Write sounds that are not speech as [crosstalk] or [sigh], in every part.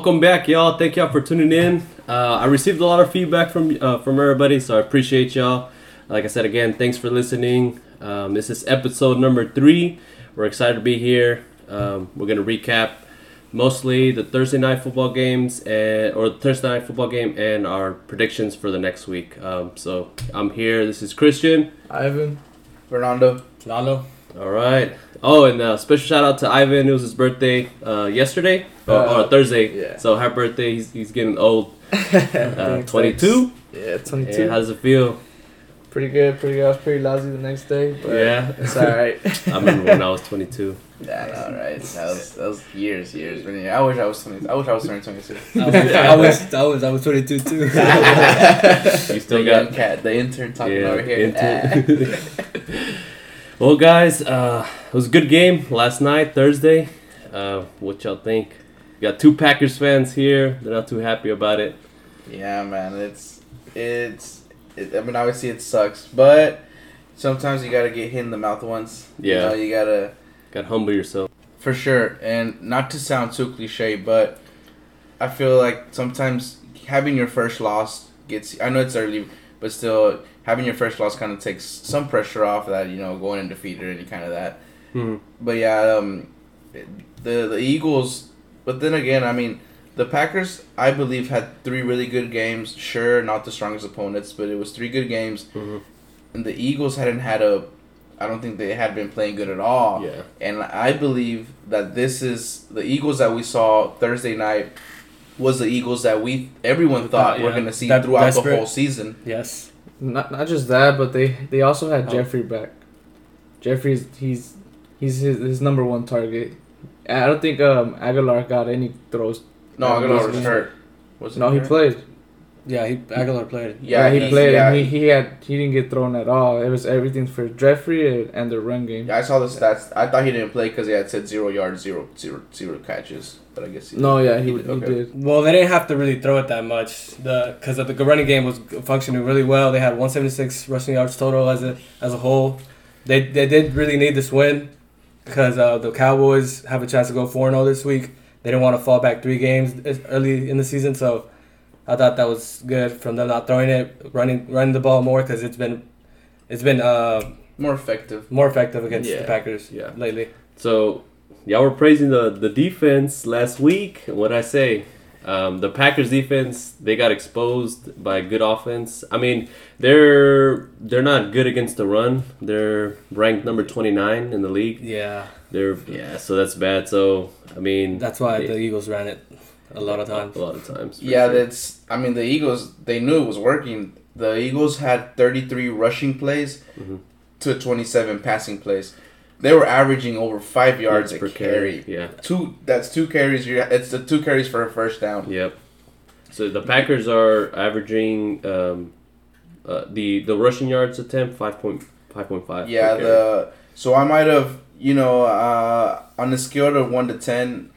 welcome back, y'all. Thank y'all for tuning in. Uh, I received a lot of feedback from uh, from everybody, so I appreciate y'all. Like I said again, thanks for listening. Um, this is episode number three. We're excited to be here. Um, we're gonna recap mostly the Thursday night football games and or the Thursday night football game and our predictions for the next week. Um, so I'm here. This is Christian. Ivan. Fernando. Lalo. All right. Oh, and uh, special shout out to Ivan. It was his birthday uh, yesterday or, Uh, or Thursday. yeah. So happy birthday. He's, he's getting old. [laughs] Uh, 22. Yeah, 22. Hey, how does it feel? pretty good, pretty good. I was pretty lousy the next day, but Yeah. it's alright. [laughs] I remember when I was 22. Yeah, all right. That was that was years, years. I wish I was twenty. I wish I was turning twenty two. [laughs] I was, I was, I was, I was 22 too. You still young got. cat, the intern talking Yeah, over here. intern. Well, guys, uh, it was a good game last night, Thursday. Uh, what y'all think? got two Packers fans here. They're not too happy about it. yeah, man, it's it's. It, I mean, obviously it sucks, but sometimes you gotta get hit in the mouth once. Yeah. You, know, you gotta Got to humble yourself. for sure, and not to sound too cliche, but I feel like sometimes having your first loss gets. I know it's early, but still having your first loss kind of takes some pressure off that you know going undefeated or any kind of that. hmm But yeah, um, the the Eagles. But then again, I mean, the Packers, I believe, had three really good games. Sure, not the strongest opponents, but it was three good games. hmm And the Eagles hadn't had a. I don't think they had been playing good at all. Yeah. And I believe that this is the Eagles that we saw Thursday night was the Eagles that we everyone thought Yeah. we're gonna see That throughout the whole season. yes. Not not just that, but they they also had Oh. Jeffery back. Jeffery's he's he's his, his number one target. I don't think um Agholor got any throws. No, Aguilar was hurt. Was No, he hurt? played. Yeah, he Agholor played. Yeah, he he's- played. yeah, and he, he had he didn't get thrown at all. It was everything for Jeffery and, and the run game. Yeah, I saw the stats. I thought he didn't play because he had said zero yards, zero, zero, zero catches. But I guess he No, yeah, he, He he, did, okay. did. Well, they didn't have to really throw it that much. The because the running game was functioning really well. They had 176 rushing yards total as a as a whole. They they did really need this win because uh, the Cowboys have a chance to go four and zero this week. They didn't want to fall back three games early in the season, so I thought that was good from them not throwing it, running running the ball more because it's been it's been uh, more effective. more effective against Yeah. the Packers Yeah. lately. So, y'all were praising the, the defense last week. What I say? Um, the Packers defense they got exposed by good offense. I mean, they're they're not good against the run. They're ranked number twenty nine in the league. Yeah, They're yeah, so that's bad. So I mean, that's why they- the Eagles ran it a lot of times. A lot of times. Yeah, sure. that's. I mean, the Eagles. They knew it was working. The Eagles had thirty three rushing plays Mhm. to twenty seven passing plays. They were averaging over five yards Yards a carry. Yeah. Two. That's two carries. you're- It's the two carries for a first down. Yep. So the Packers are averaging um, uh, the the rushing yards attempt five point five point five. Yeah, the so I might have you know uh, on a scale of one to ten,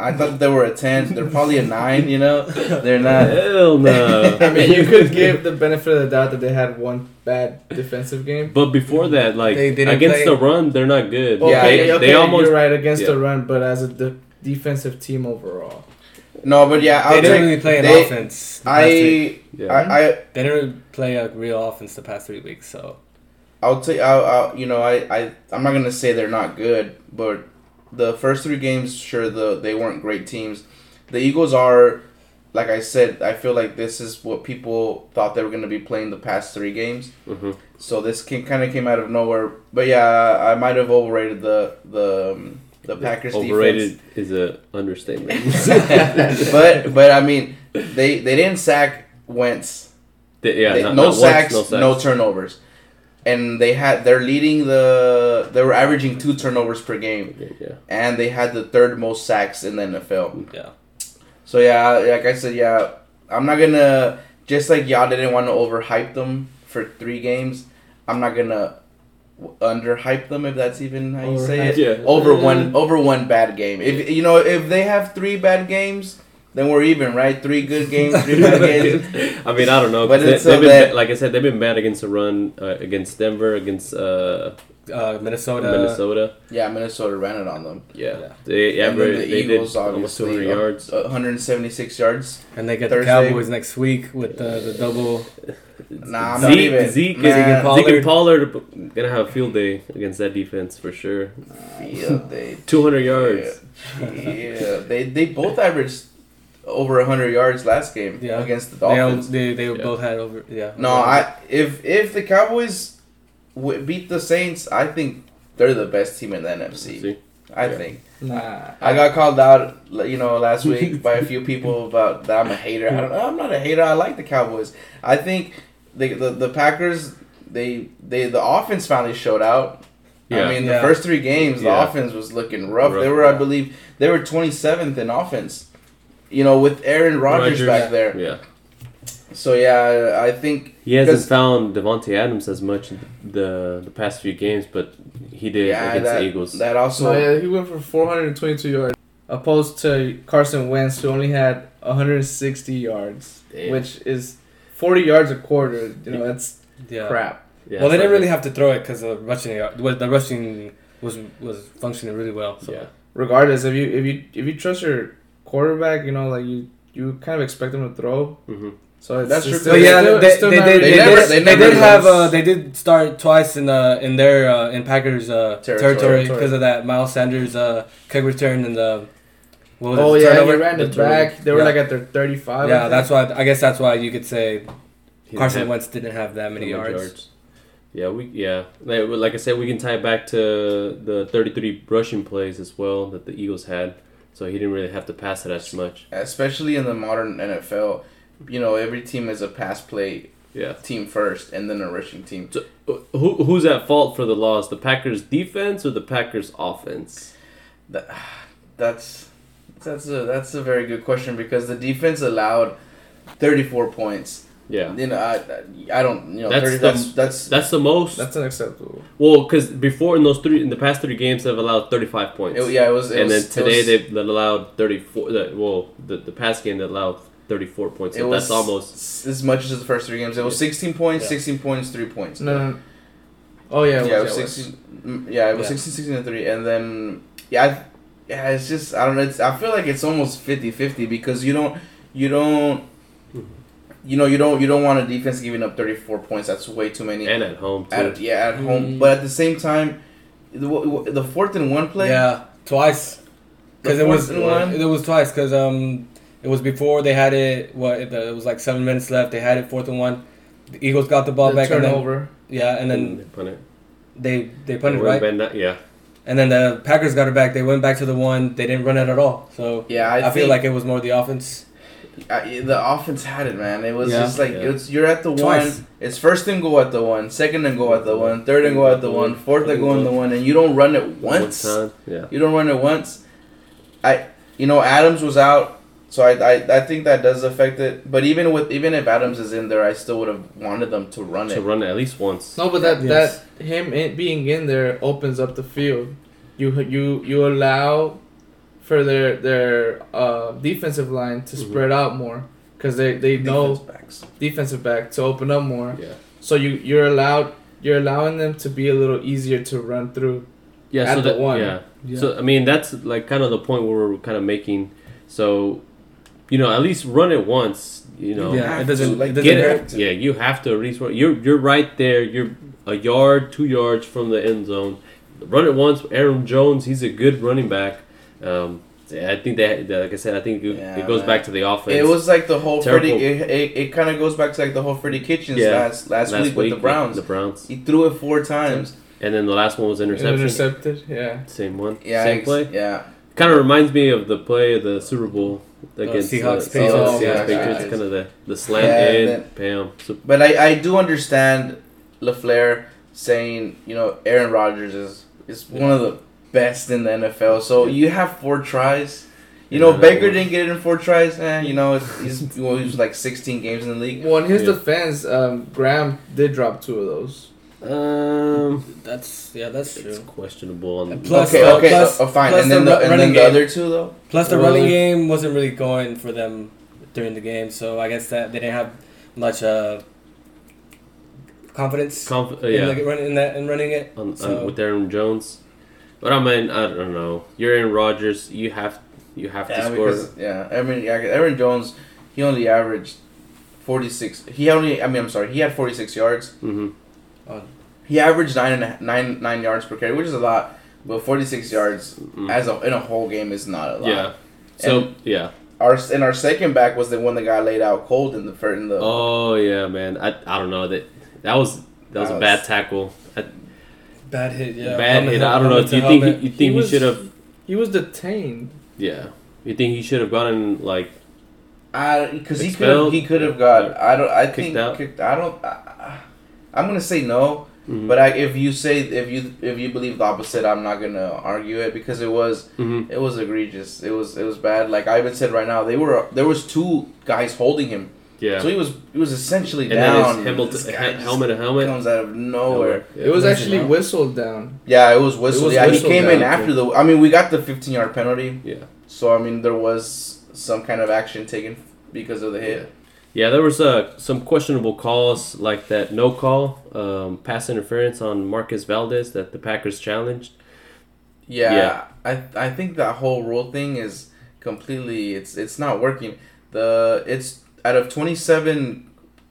I thought they were a ten. They're probably a nine. You know, they're not. hell no. [laughs] I mean, you [laughs] could give the benefit of the doubt that they had one bad defensive game. But before that, like They didn't against play- the run, they're not good. Yeah, they, yeah, they almost you're right against yeah. the run, but as a de- defensive team overall, No, but yeah, I'll they didn't take- really play an they- offense. the. I, yeah. I, I, they didn't really play a real offense the past three weeks. So I'll take. I'll, I'll, you know, I, I, I'm not gonna say they're not good, but the first three games, sure, the they weren't great teams. The Eagles are, like I said, I feel like this is what people thought they were gonna be playing the past three games. Mhm. So this came, kind of came out of nowhere. But yeah, I might have overrated the the um, the Packers overrated is a understatement. [laughs] but but I mean, they they didn't sack Wentz. They- yeah, They- not- no, not once, no sacks. no turnovers, and they had they're leading the they were averaging two turnovers per game, Yeah, and they had the third most sacks in the NFL. yeah, So yeah, like I said, yeah, I'm not gonna just like y'all didn't want to overhype them for three games. I'm not gonna underhype them if that's even how you say it. Yeah. Over one over one bad game. If you know if they have three bad games, then we're even, right? Three good [laughs] games, three bad [laughs] games. I mean, I don't know. But it's they, so been like I said, they've been bad against the run, uh, against Denver, against uh, Uh, Minnesota. Minnesota. Yeah, Minnesota ran it on them. Yeah, Yeah. they And then average, the they Eagles, did almost 200 uh, yards. Uh, 176 yards. And they get Thursday. the Cowboys next week with the, the double. [laughs] Nah, I'm Zeke, not even. Zeke, man, Zeke, and Pollard. Zeke and Pollard gonna have a field day against that defense for sure. field day. 200 yards. Yeah, yeah. they they both averaged over 100 yards last game Yeah. against the They, all- Dolphins. they, they Yeah. both had over. Yeah. No, I if if the Cowboys w- beat the Saints, I think they're the best team in the NFC. See? I Yeah. think. Nah. I got called out, you know, last week [laughs] by a few people about that I'm a hater. I don't, I'm not a hater. I like the Cowboys. I think the the, the Packers they they the offense finally showed out. Yeah. I mean, Yeah. the first three games, the Yeah. offense was looking rough. Rough, they were, I believe, they were 27th in offense. You know, with Aaron Rodgers, Rodgers, back there. Yeah, So yeah, I think he hasn't found Davante Adams as much the the past few games, but he did yeah against that the Eagles. that also So yeah, he went for 422 yards, opposed to Carson Wentz, who only had 160 yards, Damn. which is 40 yards a quarter. You know, that's Yeah. crap. yeah, well, they didn't like- really have to throw it because the rushing was the rushing was was functioning really well. So. Yeah, Regardless, if you if you if you trust your quarterback, you know, like you you kind of expect them to throw. hmm So That's true. Still, But yeah, it's still, they, still they, did, really- they, never- did, they they did have uh, they did start twice in uh, in their uh, in Packers uh, Territory. territory because of that Miles Sanders uh, kick return and the what was Oh it, the yeah, turnover? he ran The it back. They were Yeah. like at their 35. Yeah, that's why I guess that's why you could say He Carson had Wentz didn't have that many so much yards. Yeah, we yeah like, like I said, we can tie it back to the 33 rushing plays as well that the Eagles had, so he didn't really have to pass it as much. especially in the modern NFL, you know, every team is a pass play Yeah. team first and then a rushing team. So, uh, who who's at fault for the loss? The Packers defense or the Packers offense? That, that's that's a that's a very good question because the defense allowed 34 points. Yeah, You know, I I don't you know That's 30, the- that's that's that's the most. That's unacceptable. well, because before in those three in the past three games they've allowed 35 points. it, yeah it was it and was, then today was, they've allowed 34. Well, the the past game they allowed 34 points. it So was that's almost as much as the first three games. It was 16 points, Yeah. 16 points, three points. No, no. no. Oh yeah, it yeah, it was, was yeah, it was. 16. mm, Yeah, it was Yeah. 16, 16, and 3. And then, yeah, I, yeah, it's just, I don't know. It's, I feel like it's almost 50 50 because you don't, you don't, you know, you don't, you don't want a defense giving up 34 points. That's way too many. and at home too. At, yeah, at home. Mm. But at the same time, the, the fourth and one play, Yeah, twice. Because it was one? it was twice. Because um, it was before they had it. What it, it was like seven minutes left. They had it fourth and one. The Eagles got the ball The back and then turnover. yeah, and and then punt it. they they punted Would've right. been that- yeah, And then the Packers got it back. They went back to the one. They didn't run it at all. So yeah, I, I, feel like it was more the offense. I, the offense had it, man. It was Yeah. just like Yeah. it's you're at the Twice. one. It's first and go at the one, second and go at the one, third and go at the one, fourth and go at the one, and you don't run it once. One yeah. You don't run it once. I, you know, Adams was out, so I, I, I think that does affect it. But even with even if Adams is in there, I still would have wanted them to run To it. To run it at least once. No, but that Yes. that him in, being in there opens up the field. You you you allow for their their uh, defensive line to Mhm. spread out more because they they know backs. defensive back to open up more. Yeah. So you you're allowed you're allowing them to be a little easier to run through. Yeah, At so the that, one. Yeah. Yeah. So I mean that's like kind of the point where we're kind of making. So, you know, at least run it once. You know, yeah, it doesn't. like, doesn't get hurt. it. Yeah, you have to at least run. You're you're right there. You're a yard, two yards from the end zone. Run it once. Aaron Jones, he's a good running back. Um, I think that, like I said, I think it, Yeah, it goes man. back to the offense. It was like the whole Terrible. Freddie. It, it, it kind of goes back to like the whole Freddie Kitchens Yeah. last, last week with the Browns. The Browns, He threw it four times. and then the last one was interception. Intercepted. Yeah. Same one. Yeah, Same play. Yeah, Kind of reminds me of the play of the Super Bowl against the Seahawks, uh, Patriots. Oh, yeah, yeah, Patriots. yeah. Kind of the the slant Yeah, in, that- bam. So, but I, I do understand LaFleur saying you know Aaron Rodgers is is one of the best in the NFL. So you have four tries. You know Yeah, that Baker didn't get it in four tries. Eh, you know it's- he's [laughs] well, he was like 16 games in the league. Well, in his Yeah. defense, um, Graham did drop two of those. um, That's yeah, that's It's true. questionable. On, And plus- okay, uh, okay, plus- uh, fine. plus And then the the, and running then the game. other two though. Plus, the running game wasn't really going for them during the game, so I guess that they didn't have much uh, confidence Conf- uh, in, yeah, the, run- in that in running it. on, so- on, with Aaron Jones. But I mean, I don't know. You're Aaron Rodgers. You have you have to score. because yeah, I mean, Aaron Jones, he only averaged forty six. He only, I mean, I'm sorry, he had forty six yards. hmm He averaged nine and a, nine nine yards per carry, which is a lot. But forty six yards Mm. as a in a whole game is not a lot. yeah. So And- yeah. Our and our second back was the one that got laid out cold in the first in the. Oh yeah, man. I, I don't know that that was that was That a bad tackle. I, Bad hit, yeah. bad Helmet hit. to- I don't know. Do you to think he, you think He he, should have? He was detained. Yeah. You think he should have gotten like? I because he could he could have got. I don't. I Kicked think. out? Kicked, I don't. I, I- I'm gonna say no. mhm. But I, if you say if you if you believe the opposite, I'm not gonna argue it because it was Mhm. it was egregious. It was it was bad. Like I even said right now, they were there was two guys holding him, yeah. so he was he was essentially and down. then his helmet, This he- guy just helmet to helmet. comes out of nowhere. It was Yeah. actually Yeah. whistled down. Yeah, it was whistled. was yeah, whistled he came in down, after the. I mean, we got the 15 yard penalty, Yeah. so I mean there was some kind of action taken because of the hit. Yeah, there was uh, some questionable calls like that no call, um, pass interference on Marquez Valdes that the Packers challenged. Yeah, Yeah. I I think that whole rule thing is completely it's it's not working. The it's out of 27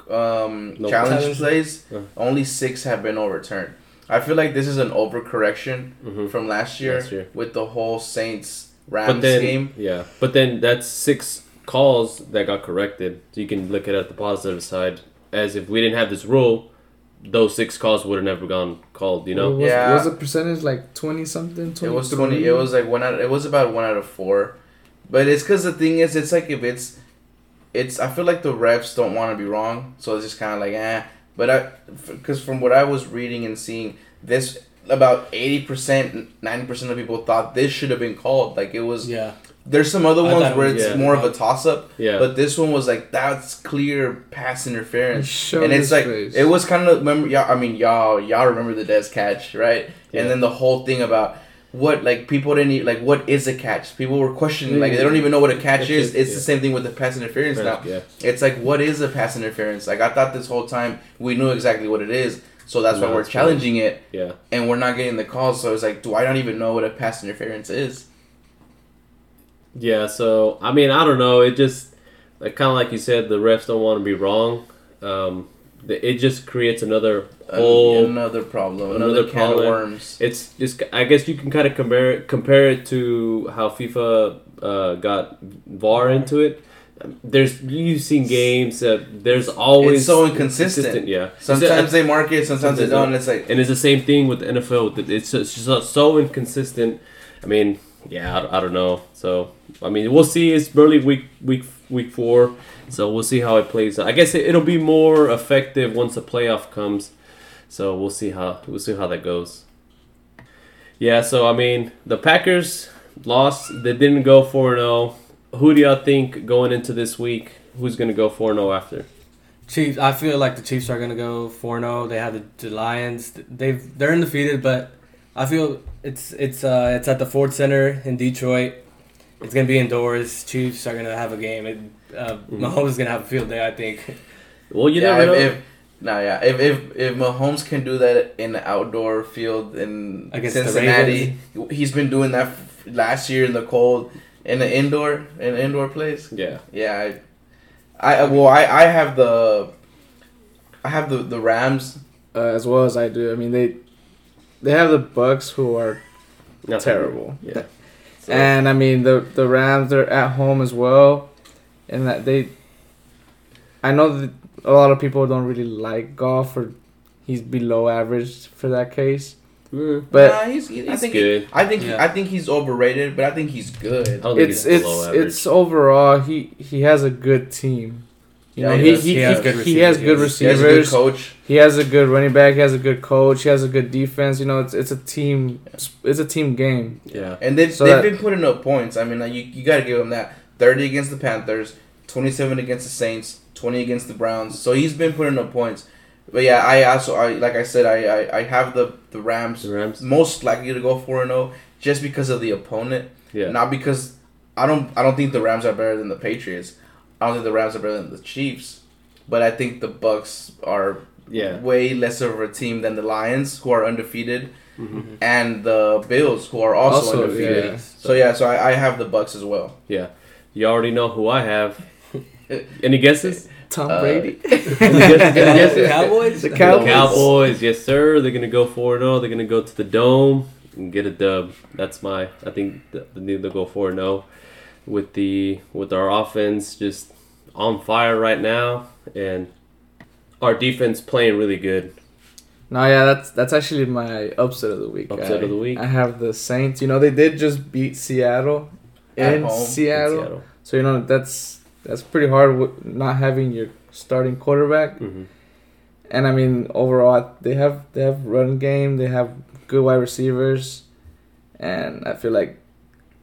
um, No. challenge Challenge. plays, Uh. only 6 have been overturned. I feel like this is an overcorrection Mm-hmm. from last year, Last year. with the whole Saints But Rams then, game. yeah, but then that's six calls that got corrected. So you can look at it at the positive side, as if we didn't have this rule, those six calls would have never gone called. You know? What was, Yeah. what was the percentage like twenty something? 23? It was 20 it was like one out it was about 1 out of 4. But it's cuz the thing is it's like if it's it's I feel like the refs don't want to be wrong, so it's just kind of like eh. But I because from what I was reading and seeing, this about eighty percent, ninety percent of people thought this should have been called. Like it was. Yeah. There's some other ones where was- it's yeah. more of a toss up, Yeah. but this one was like that's clear pass interference. showed And it's like face. it was kind of remember y'all. I mean y'all y'all remember the Dez catch right? Yeah. And then the whole thing about what like people didn't like what is a catch? People were questioning like they don't even know what a catch is. It's yeah. the same thing with the pass interference now. yeah. It's like, what is a pass interference? Like, I thought this whole time we knew exactly what it is, so that's why we're challenging it, Yeah. and we're not getting the calls. So it's like, do I not even know what a pass interference is? Yeah, so I mean, I don't know. It just like kind of like you said, the refs don't want to be wrong. Um, it just creates another whole. another problem, another another, can problem. of worms. It's just I guess you can kind of compare it, compare it to how FIFA uh, got VAR into it. There's you've seen games that there's always It's so inconsistent. Yeah, Sometimes they mark it, sometimes they Sometimes don't. they It's like, and it's the same thing with the NFL. It's just so, so inconsistent. I mean, yeah, I, I don't know. So I mean, we'll see. It's barely week week week four, so we'll see how it plays. I guess it, it'll be more effective once the playoff comes. So we'll see how we'll see how that goes. Yeah. So I mean, the Packers lost. They didn't go four zero. Who do y'all think going into this week? Who's gonna go four zero after? Chiefs. I feel like the Chiefs are gonna go four zero. They have the, the Lions. They've they're undefeated, but I feel it's it's uh it's at the Ford Center in Detroit. It's gonna be indoors. Chiefs are gonna have a game. It, uh, Mhm. Mahomes is gonna have a field day. I think. [laughs] Well, you yeah, never know. if, if no, yeah, if if if Mahomes can do that in the outdoor field in Against Cincinnati, he's been doing that f- last year in the cold in the indoor in an indoor place. yeah. Yeah, I, I well, I, I have the, I have the the Rams. uh, as well as I do. I mean, they they have the Bucks who are Not terrible. Yeah. So- And I mean the the Rams are at home as well, and that they. I know that a lot of people don't really like Goff or he's below average for that case, Mm, but Nah, he's, he, I think good. I think Yeah. I think he's overrated, but I think he's I good. don't think it's he's it's below it's overall he he has a good team. You Yeah, know, he he, he, He he, has he, good has good receivers, He has a good coach. He has a good running back. He has a good coach. He has a good defense. You know, it's it's a team. It's a team game. yeah. And they've, So they've that- been putting up points. I mean, like, you, you got to give him that. 30 against the Panthers, 27 against the Saints, 20 against the Browns. So he's been putting up points. But yeah, I also I like I said I I, I have the the Rams The Rams. most likely to go four and zero just because of the opponent, Yeah. not because I don't I don't think the Rams are better than the Patriots. I don't think the Rams are better than the Chiefs, but I think the Bucks are Yeah. way less of a team than the Lions, who are undefeated, Mhm. and the Bills, who are also, Also, undefeated. yeah. So yeah, so I, I have the Bucks as well. Yeah, you already know who I have. [laughs] Any guesses? Tom Uh, Brady. [laughs] Any guesses? Any guesses? Cowboys. The The Cowboys. Cowboys, yes sir. They're gonna go four zero. They're gonna go to the dome and get a dub. That's my. I think th- they need to go four zero with the with our offense just on fire right now and our defense playing really good. No, yeah, that's that's actually my upset of the week. Upset I, of the week? I have the Saints. You know, they did just beat Seattle At in home in in Seattle. Seattle. So you know that's that's pretty hard not having your starting quarterback. Mhm. And I mean, overall, they have they have run game. They have good wide receivers, and I feel like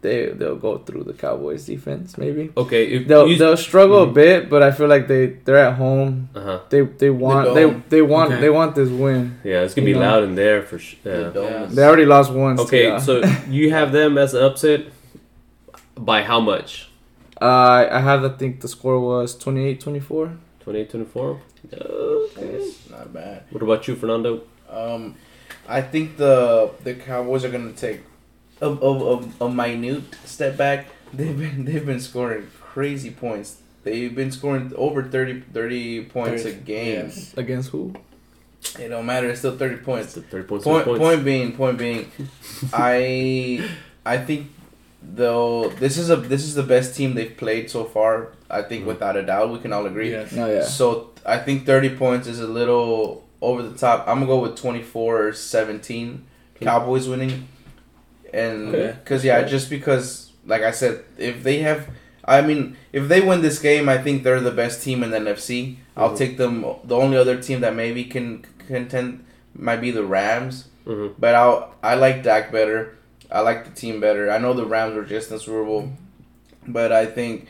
they they'll go through the Cowboys defense. Maybe Okay, if they'll you, they'll struggle Mhm. a bit, but I feel like they they're at home. uh-huh. They they want they they want Okay. they want this win. Yeah, it's gonna be know. loud in there for sure. The Yeah. Dome Yeah. They already lost once. Okay, uh, so [laughs] you have them as an upset by how much? uh, I have I think the score was 28-24. 28 24? Okay. Not bad. What about you, Fernando? Um, I think the the Cowboys are gonna take a, a, a, a minute step back. They've been [laughs] they've been scoring crazy points. They've been scoring over 30, 30 points a game. Yes. Against who? It don't matter. It's still thirty points. It's 30 points. Point, points. point being, point being, [laughs] I I think though this is a this is the best team they've played so far. I think Mhm. without a doubt we can all agree. Yes. No, yeah. So I think thirty points is a little over the top. I'm gonna go with 24 or 17 Cowboys winning, and Okay. because yeah, just because like I said, if they have. I mean, if they win this game, I think they're the best team in the NFC. I'll Mhm. take them. The only other team that maybe can contend might be the Rams. Mhm. But I I like Dak better. I like the team better. I know the Rams were just in the Super Bowl, but I think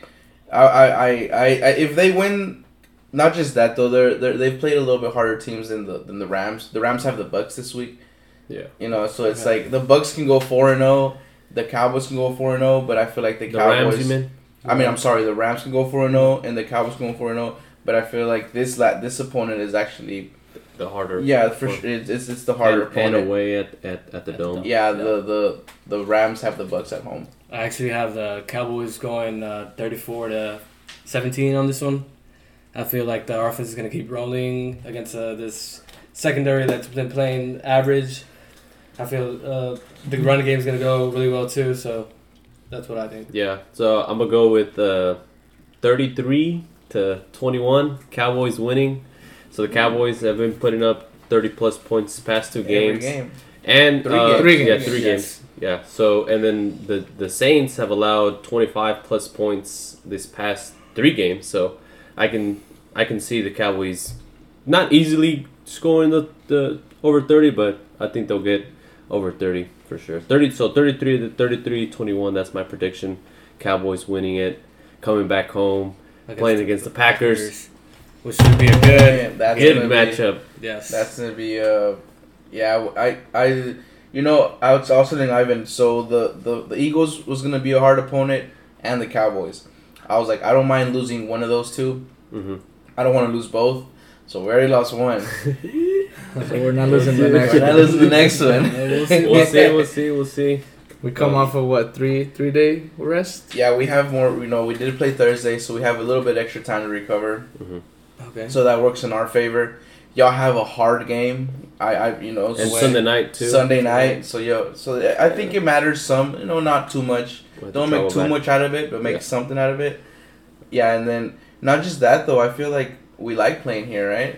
I I, I, I, I if they win, not just that though. They're, they're they've played a little bit harder teams than the than the Rams. The Rams have the Bucks this week. Yeah. You know, so it's Yeah. like the Bucks can go four and zero. The Cowboys can go four and zero, but I feel like the, The Cowboys. Rams, you mean? I mean, I'm sorry, the Rams can go four and zero, and the Cowboys can go four and zero. But I feel like this la- this opponent is actually The harder. yeah for sure. It's, it's it's the harder and, and away at, at, at the At the dome. dome. Yeah, the, the the Rams have the Bucks at home. I actually have the Cowboys going uh, 34 to 17 on this one. I feel like the offense is going to keep rolling against uh, this secondary that's been playing average. I feel uh, the running game is going to go really well too, so that's what I think. Yeah, so I'm gonna go with uh, 33 to 21. Cowboys winning. So the Cowboys have been putting up 30 plus points past two Every games, game. and Three uh, games. Three Yeah, games. three Yes. games. Yeah. So and then the the Saints have allowed 25 plus points this past three games. So I can I can see the Cowboys not easily scoring the, the over 30, but I think they'll get over 30 for sure. 30 so 33 to 33 21 that's my prediction. Cowboys winning it, coming back home, playing against the Packers. which should be a good. Yeah, that's Good gonna be- matchup. Yes. That's gonna be uh, yeah. I I you know I was also telling Ivan. So the the the Eagles was gonna be a hard opponent, and the Cowboys. I was like, I don't mind losing one of those two. hmm I don't want to lose both. So we already lost one. [laughs] So we're not losing the next. We're not losing the next one. [laughs] We'll see. We'll see. We'll see. We'll see. We come off of what three three day rest. Yeah, we have more. You know, we did play Thursday, so we have a little bit extra time to recover. hmm okay. So that works in our favor. Y'all have a hard game. I, I you know, And Sunday night too. Sunday night. So yo, so I think it matters some. You know, not too much. We'll Don't make too back. much out of it, but make Yeah. something out of it. Yeah, and then not just that though. I feel like we like playing here, right?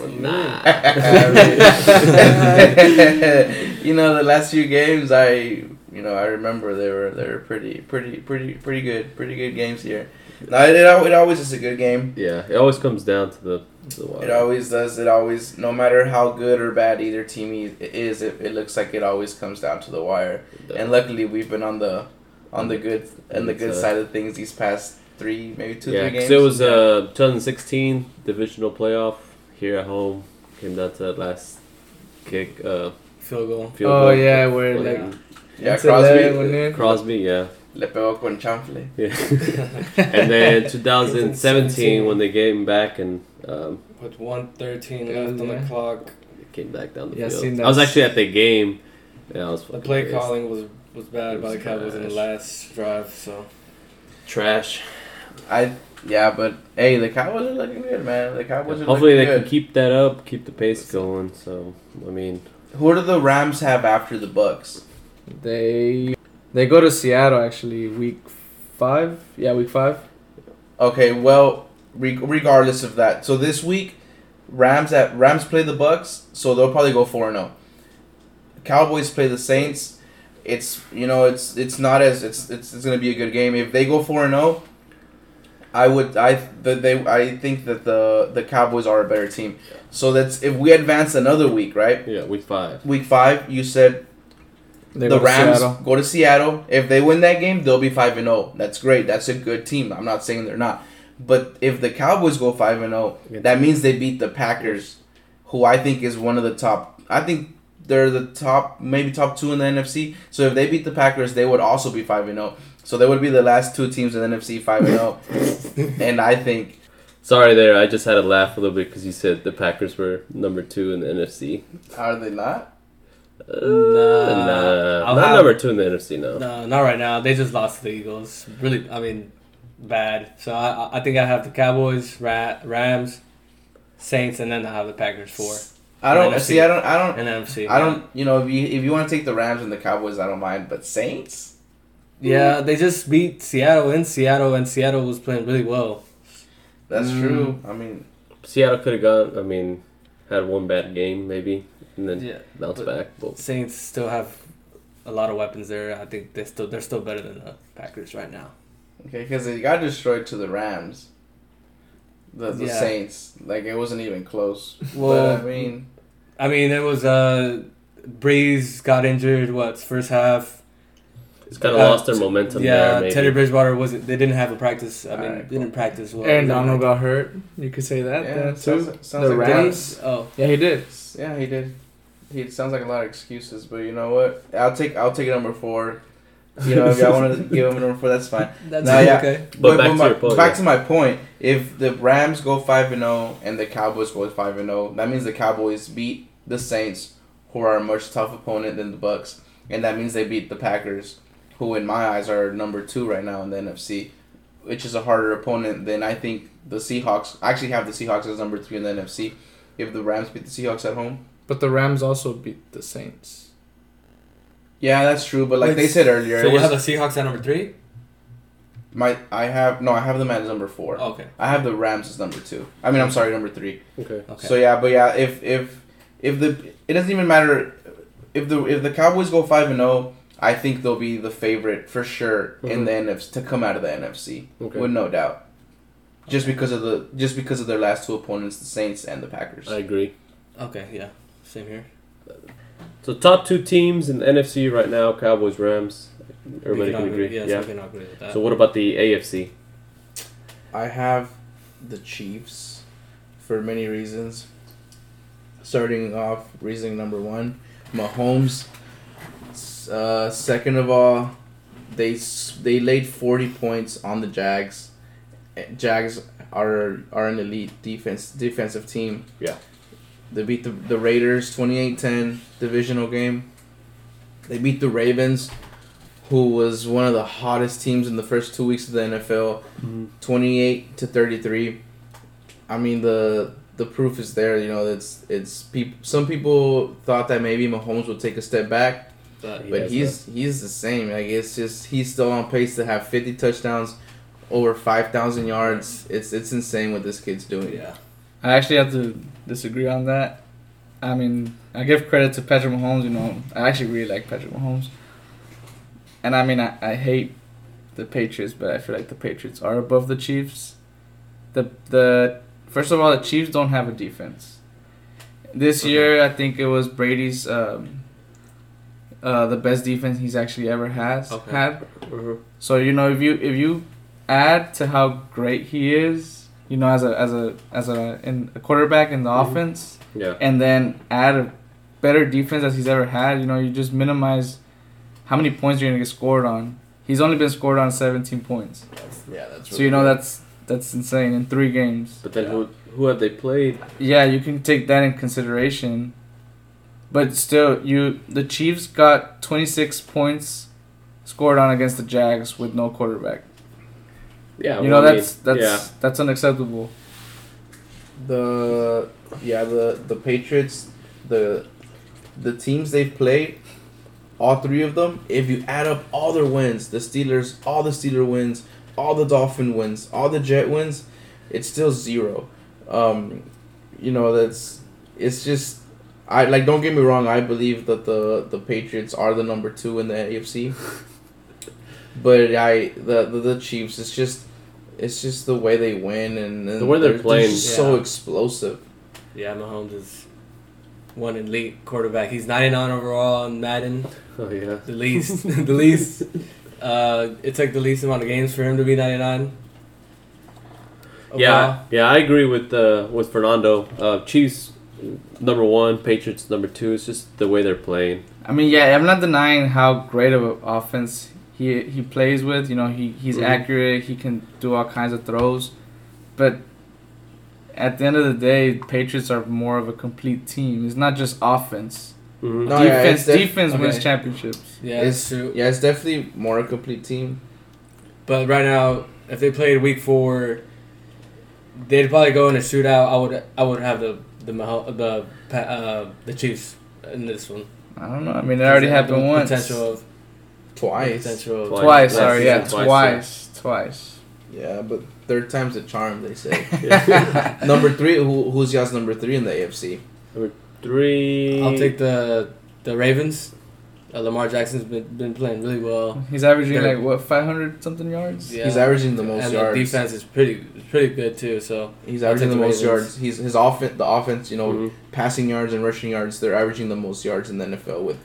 Nah. [laughs] you know, the last few games, I you know I remember they were they were pretty pretty pretty pretty good pretty good games here. No, it, it, always is a good game. Yeah, it always comes down to the the wire. It always does. It always, no matter how good or bad either team is, it, it looks like it always comes down to the wire. And luckily, we've been on the on the good and the good uh, side of things these past three, maybe two, yeah, three games. because it was uh 2016 divisional playoff here at home. Came down to that last kick. Uh, Field goal. field oh goal. yeah, where Yeah. like Yeah, it's 11 Crosby. in. Crosby, yeah. Le pegó con chanfle. yeah. [laughs] and then 2017 when they came back and um, With 113 Yeah, left on the clock. came back down the Yeah, field. I was actually at the game. Yeah, I was The play pissed. calling was was bad It by the was Cowboys in the last drive. So trash. I yeah, but hey, the Cowboys are looking good, man. The Cowboys are Hopefully they looking can keep that up, keep the pace going. So I mean, Who do the Rams have after the Bucks? They they go to Seattle actually week five. Yeah, week five. Okay, well, re- regardless of that, so this week, Rams at Rams play the Bucks, so they'll probably go four and zero. Cowboys play the Saints. It's you know it's it's not as it's it's, it's gonna be a good game if they go four and zero. I would I that they I think that the the Cowboys are a better team. So that's if we advance another week, right? yeah, week five. Week five, you said They the go to Rams Seattle. go to Seattle. If they win that game, they'll be five and zero. That's great. That's a good team. I'm not saying they're not, but if the Cowboys go five and oh, zero, that means they beat the Packers, who I think is one of the top. I think they're the top, maybe top two in the NFC. So if they beat the Packers, they would also be five and zero. So they would be the last two teams in the NFC five and zero. [laughs] and I think Sorry, there. I just had to laugh a little bit because you said the Packers were number two in the NFC. are they not? Uh, Nah. nah, I'll not have- number two in the NFC. No. no, not right now. They just lost to the Eagles. Really, I mean, bad. So I I- I think I have the Cowboys, Ra- Rams, Saints, and then I have the Packers four I don't NFC. see. I don't. I don't. and NFC. I don't. You know, if you if you want to take the Rams and the Cowboys, I don't mind. But Saints. Yeah, they just beat Seattle in Seattle, and Seattle was playing really well. That's Mm. true. I mean, Seattle could have gone. I mean, had one bad game maybe, and then Yeah, bounced but- back. But Saints still have a lot of weapons there. I think they still they're still better than the Packers right now. okay, because they got destroyed to the Rams. The, the Yeah. Saints, like it wasn't even close. Well, but I mean, I mean, it was uh, Brees got injured. What first half? It's kind of Uh, lost their momentum yeah, there. Maybe. Teddy Bridgewater wasn't. They didn't have a practice. I mean, Alright, they didn't practice well. Aaron Donald got hurt. You could say that. yeah, then, sounds, too. sounds The like Rams? Oh, Yeah, he did. Yeah, he did. He sounds like a lot of excuses, but you know what? I'll take I'll take number four. You know, if y'all want to [laughs] give him a number four, that's fine. that's Nah, yeah. okay. But back to my, your point, back yeah. to my point. If the Rams go five and zero and the Cowboys go five and zero, that means the Cowboys beat the Saints, who are a much tough opponent than the Bucks, and that means they beat the Packers, who in my eyes are number two right now in the NFC, which is a harder opponent than I think the Seahawks. I actually have the Seahawks as number three in the NFC. If the Rams beat the Seahawks at home. But the Rams also beat the Saints. Yeah, that's true. But like Wait, they said earlier, So it we have the Seahawks at number three. my I have no, I have them as number four. Oh, okay. I have the Rams as number two. I mean, I'm sorry, number three. Okay. Okay. So yeah, but yeah, if if if the it doesn't even matter if the if the Cowboys go five and zero, I think they'll be the favorite for sure in Mhm. the NFC to come out of the NFC Okay. with no doubt. Just because of the just because of their last two opponents, the Saints and the Packers. I agree. Okay. Yeah. Same here. So top two teams in the NFC right now: Cowboys, Rams. Everybody We can all agree. Yes, yeah. we can agree with that. So what about the AFC? I have the Chiefs for many reasons. Starting off, reason number one, Mahomes. S- Uh, second of all, they they laid forty points on the Jags. Jags are are an elite defense defensive team. Yeah. They beat the the Raiders 28-10 divisional game. They beat the Ravens, who was one of the hottest teams in the first two weeks of the NFL. 28 to 33 i mean the the proof is there you know it's it's people some people thought that maybe Mahomes would take a step back But- but has he's he's the same like it's just he's still on pace to have 50 touchdowns over 5000 yards it's it's insane what this kid's doing yeah. I actually have to disagree on that. I mean, I give credit to Patrick Mahomes. You know, I actually really like Patrick Mahomes. And I mean, I, I hate the Patriots, but I feel like the Patriots are above the Chiefs. The the first of all, the Chiefs don't have a defense. This Okay. year, I think it was Brady's um, uh, the best defense he's actually ever has Okay. had. Mhm. So you know, if you if you add to how great he is, you know, as a as a as a in a quarterback in the Mhm. offense, Yeah. and then add a better defense as he's ever had. You know, you just minimize how many points you're gonna get scored on. He's only been scored on 17 points, Yeah, that's. so you know that's that's insane in three games. But then who who have they played? Yeah, you can take that in consideration. But still, you the Chiefs got 26 points scored on against the Jags with no quarterback. Yeah. you well, know I mean, that's that's yeah. that's unacceptable. the yeah the the Patriots the the teams they've played all three of them if you add up all their wins the Steelers all the Steeler wins all the Dolphin wins all the Jet wins it's still zero um you know that's it's just I like don't get me wrong I believe that the the Patriots are the number 2 in the AFC [laughs] but I the the, the Chiefs it's just it's just the way they win and, and The way they're playing. just so Yeah. explosive. Yeah, Mahomes is one elite quarterback. He's 99 overall on Madden. Oh yeah. [laughs] The least, [laughs] the least. Uh, it took the least amount of games for him to be 99. Yeah, yeah, I agree with uh, with Fernando. Uh, Chiefs number one, Patriots number two. It's just the way they're playing. I mean, yeah, I'm not denying how great of an offense he he plays with. You know, he he's Mhm. accurate. He can do all kinds of throws, but at the end of the day, Patriots are more of a complete team. It's not just offense. hmm No, defense it's def- defense wins championships. Yeah, it's true. Yeah, it's definitely more a complete team. But right now, if they played week four, they'd probably go in a shootout. I would, I would have the the Maho- the uh, the Chiefs in this one. I don't know. I mean, it already They have the happened once. Potential of Twice. potential. Of, Twice. Twice, sorry, yeah, season, twice, twice, twice. Yeah, but third time's a charm, they say. [laughs] [laughs] Number three, who, who's y'all's number three in the AFC? Number Three. I'll take the the Ravens. Uh, Lamar Jackson's been been playing really well. He's averaging They're- like what 500 something yards. Yeah. He's averaging the most yards. and yards. the defense is pretty pretty good too. So He's averaging the the most yards. He's his offense, the offense, you know, Mhm. passing yards and rushing yards. They're averaging the most yards in the NFL with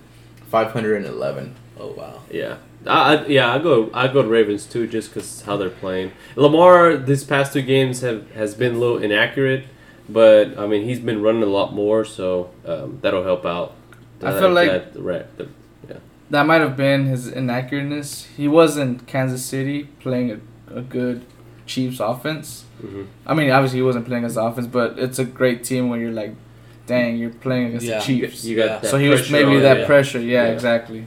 511. oh wow. Yeah. I, I yeah I go I go to Ravens too just because how they're playing. Lamar these past two games have has been a little inaccurate, but I mean he's been running a lot more, so um, that'll help out. I That- feel like- that, the, the, That might have been his inaccurateness. He was in Kansas City playing a, a good Chiefs offense. mhm. I mean, obviously he wasn't playing his offense, but it's a great team when you're like, dang, you're playing against Yeah. the Chiefs. you got Yeah. so he was maybe on that it. pressure. Yeah, Yeah. exactly.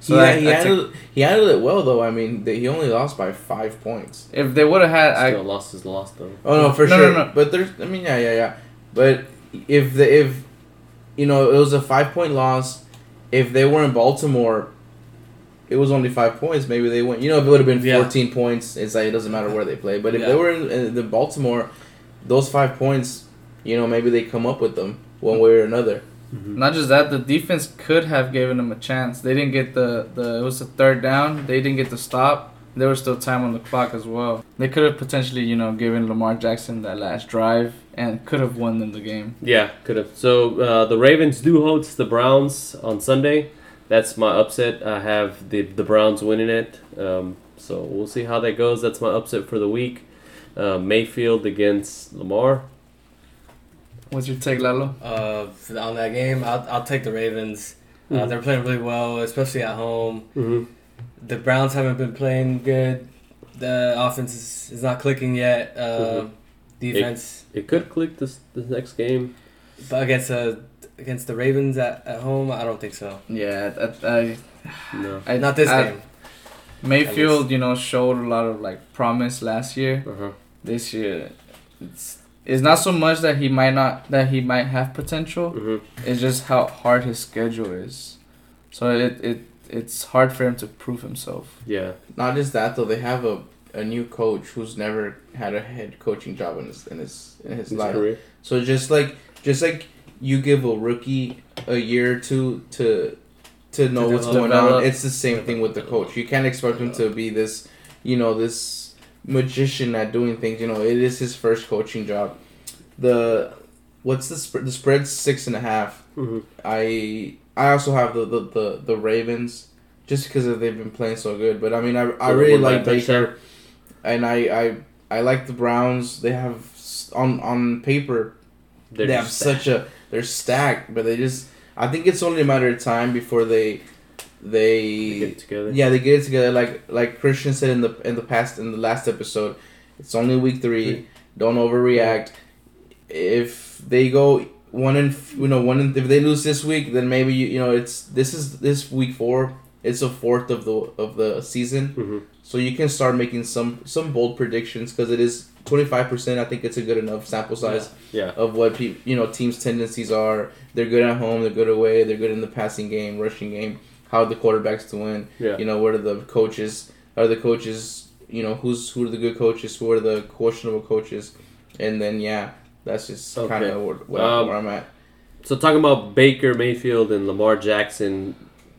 So he, that- he, that's a- handled, he handled it well, though. I mean, they, he only lost by five points. if they would have had, I, Still lost his lost though. Oh no, for No, sure. no, no. But there's, I mean, yeah, yeah, yeah. But if the if, you know, it was a five point loss. If they were in Baltimore, it was only five points. Maybe they went. You know, if it would have been Yeah. fourteen points, it's like it doesn't matter where they play. But if Yeah. they were in, in the Baltimore, those five points, you know, maybe they come up with them one way or another. Mm-hmm. not just that, the defense could have given them a chance. They didn't get the the. It was the third down. They didn't get the stop. There was still time on the clock as well. They could have potentially, you know, given Lamar Jackson that last drive and could have won them the game. Yeah, could have. So uh, the Ravens do host the Browns on Sunday. That's my upset. I have the the Browns winning it. Um, so we'll see how that goes. That's my upset for the week. Uh, Mayfield against Lamar. What's your take, Lalo? Uh, on that game, I'll I'll take the Ravens. Uh, Mhm. they're playing really well, especially at home. Mm-hmm. The Browns haven't been playing good. The offense is, is not clicking yet. Uh, Mhm. Defense, It could click this this next game. but against uh, against the Ravens at, at home, I don't think so. Yeah, I, I, No. [sighs] I Not this I- game. Mayfield, you know, showed a lot of like promise last year. Uh-huh. This year, it's it's not so much that he might not that he might have potential. hmm It's just how hard his schedule is. So it it it's hard for him to prove himself. Yeah. Not just that though, they have a, a new coach who's never had a head coaching job in his in his in his His life. career. So just like just like you give a rookie a year or two to to know To what's develop. going on, it's the same thing with the coach. You can't expect him to be this, you know, this magician at doing things. You know, it is his first coaching job. The what's the sp- the spread's six and a half. hmm I I also have the the, the, the Ravens just because they've been playing so good. But I mean, I, I really like Baker, and I, I I like the Browns. They have on on paper They're they have just such a they're stacked, but they just I think it's only a matter of time before they they, they get together. yeah they get it together. Like like Christian said in the in the past in the last episode, it's only week three. Three. Don't overreact. If they go one in you know one in, if they lose this week, then maybe you, you know it's this is this week four. It's a fourth of the of the season. hmm So you can start making some some bold predictions because it is twenty five percent. I think it's a good enough sample size Yeah. of what pe- you know teams' tendencies are. They're good at home. They're good away. They're good in the passing game, rushing game. How the quarterbacks to win? Yeah. You know what are the coaches? Are the coaches? You know who's who are the good coaches? Who are the questionable coaches? And then yeah, that's just kind of where, where, Um, where I'm at. So talking about Baker Mayfield and Lamar Jackson,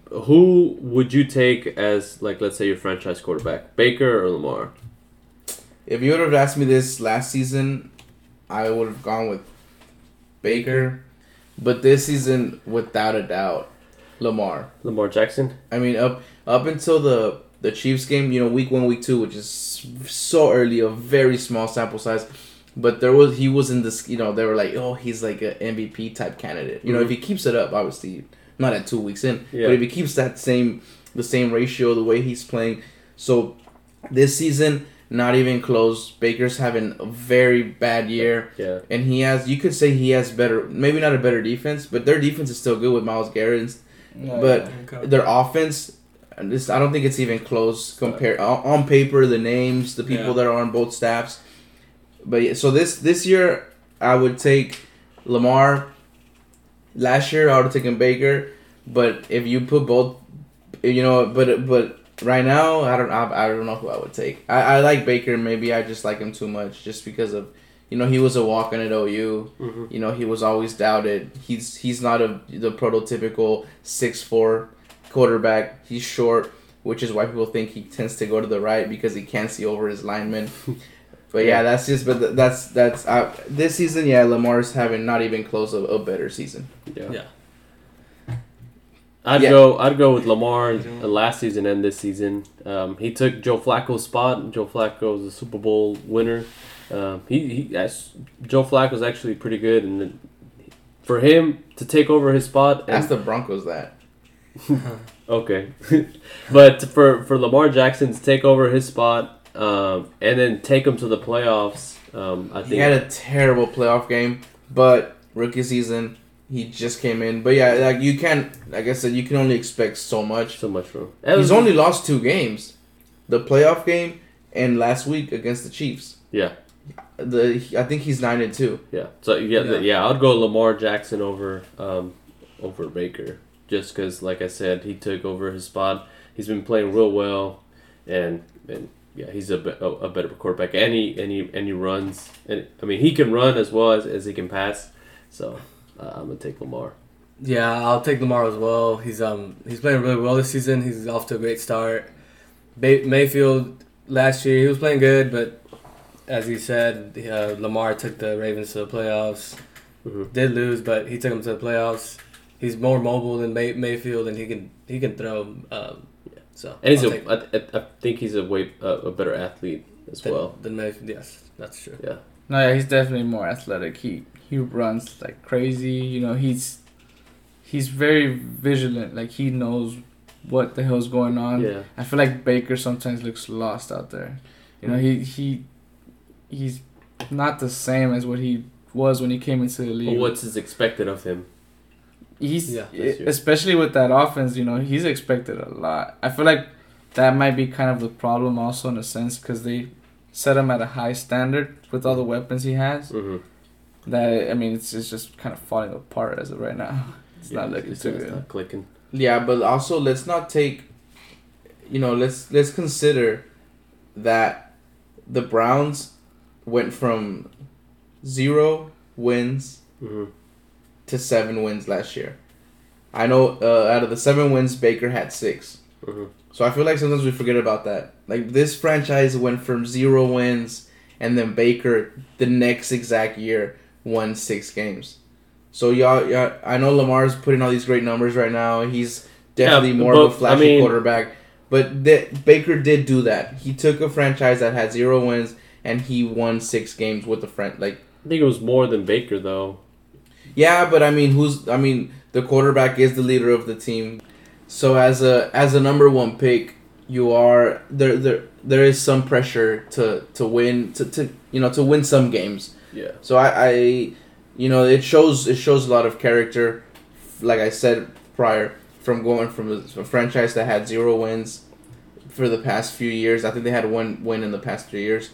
who would you take as like let's say your franchise quarterback, Baker or Lamar? If you would have asked me this last season, I would have gone with Baker. But this season, without a doubt, Lamar. Lamar Jackson. I mean, up up until the the Chiefs game, you know, week one, week two, which is so early, a very small sample size. But there was he was in this, you know, they were like, oh, he's like an MVP type candidate. You know, if mhm. he keeps it up, obviously, not at two weeks in, Yeah. but if he keeps that same the same ratio, the way he's playing, so this season, not even close. Baker's having a very bad year Yeah. and he has you could say he has better maybe not a better defense but their defense is still good with myles garrett but Okay. their offense this i don't think it's even close compared on, on paper the names the people Yeah. that are on both staffs but yeah, so this this year i would take lamar last year i would have taken baker but if you put both you know but but right now i don't i, I don't know who i would take I, I like baker maybe i just like him too much just because of you know he was a walk-in at ou hmm you know, he was always doubted. He's he's not a the prototypical six four quarterback. He's short, which is why people think he tends to go to the right because he can't see over his linemen. [laughs] But yeah, Yeah. that's just. But that's that's uh, this season. Yeah, Lamar's having not even close a, a better season. Yeah. Yeah. I'd Yeah. go. I'd go with Lamar uh, last season and this season. Um, he took Joe Flacco's spot. Joe Flacco was a Super Bowl winner. Um, he he. as- Joe Flacco's actually pretty good, and then for him to take over his spot. And, Ask the Broncos that. [laughs] okay, [laughs] but for for Lamar Jackson to take over his spot um, and then take him to the playoffs, um, I He had a terrible playoff game, but rookie season he just came in. But yeah, like you can't. Like I said, you can only expect so much. so much room. He's only lost two games, the playoff game and last week against the Chiefs. Yeah. The I think he's nine and two. Yeah. So yeah, Yeah. yeah, I'd go Lamar Jackson over um, over Baker just because, like I said, he took over his spot. He's been playing real well, and and yeah, he's a, be- a, a better quarterback. And he and he and he runs, and I mean he can run as well as, as he can pass. So uh, I'm gonna take Lamar. Yeah, I'll take Lamar as well. He's um he's playing really well this season. He's off to a great start. Bay- Mayfield last year he was playing good, but as he said, uh, Lamar took the Ravens to the playoffs. Mhm. Did lose, but he took them to the playoffs. He's more mobile than May- Mayfield, and he can he can throw. Um, so And he's I'll a, take I, I- I think he's a way uh, a better athlete as than, well. than Mayfield. Yes, that's true. Yeah. No, yeah, he's definitely more athletic. He he runs like crazy. You know, he's he's very vigilant. Like he knows what the hell's going on. Yeah. I feel like Baker sometimes looks lost out there. You know, he he he's not the same as what he was when he came into the But league. what's is expected of him? He's Yeah, especially with that offense. You know, he's expected a lot. I feel like that might be kind of the problem also in a sense because they set him at a high standard with all the weapons he has. hmm That I mean, it's, it's just kind of falling apart as of right now. [laughs] It's not looking it's, too good. not clicking. Yeah, but also let's not take. You know, let's let's consider that the Browns went from zero wins hmm to seven wins last year. I know uh, out of the seven wins, Baker had six. hmm So I feel like sometimes we forget about that. Like this franchise went from zero wins, and then Baker the next exact year won six games. So y'all, y'all I know Lamar's putting all these great numbers right now. He's definitely Yeah, more of a but, I flashy mean- quarterback. But th- Baker did do that. He took a franchise that had zero wins and he won six games with the friend. Like, I think it was more than Baker though. Yeah, but I mean, who's? I mean, the quarterback is the leader of the team. So as a as a number one pick, you are there. There there is some pressure to to win to, to you know to win some games. Yeah. So I, I you know it shows it shows a lot of character. Like I said prior, from going from a, a franchise that had zero wins for the past few years. I think they had one win in the past three years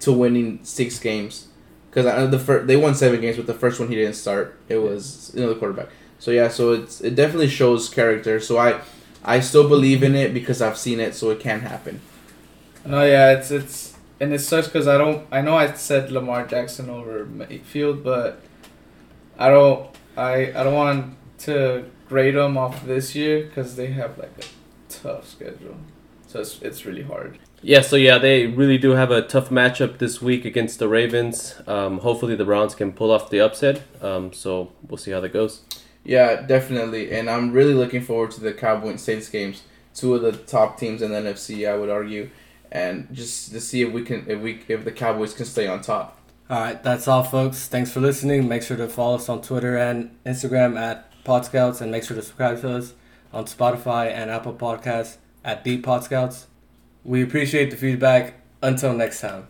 to winning six games. Because the first they won seven games, but the first one he didn't start. It was another quarterback. So yeah, so it's it definitely shows character. So I I still believe in it because I've seen it, so it can happen. No, yeah, it's it's and it sucks because I don't. I know I said Lamar Jackson over Mayfield, but I don't. I I don't want to grade them off this year because they have like a tough schedule, so it's it's really hard. Yeah, so yeah, they really do have a tough matchup this week against the Ravens. Um, hopefully, the Browns can pull off the upset. Um, so we'll see how that goes. Yeah, definitely, and I'm really looking forward to the Cowboys and Saints games. Two of the top teams in the NFC, I would argue, and just to see if we can, if we, if the Cowboys can stay on top. All right, that's all, folks. Thanks for listening. Make sure to follow us on Twitter and Instagram at Podscouts, and make sure to subscribe to us on Spotify and Apple Podcasts at Deep Podscouts. We appreciate the feedback. Until next time.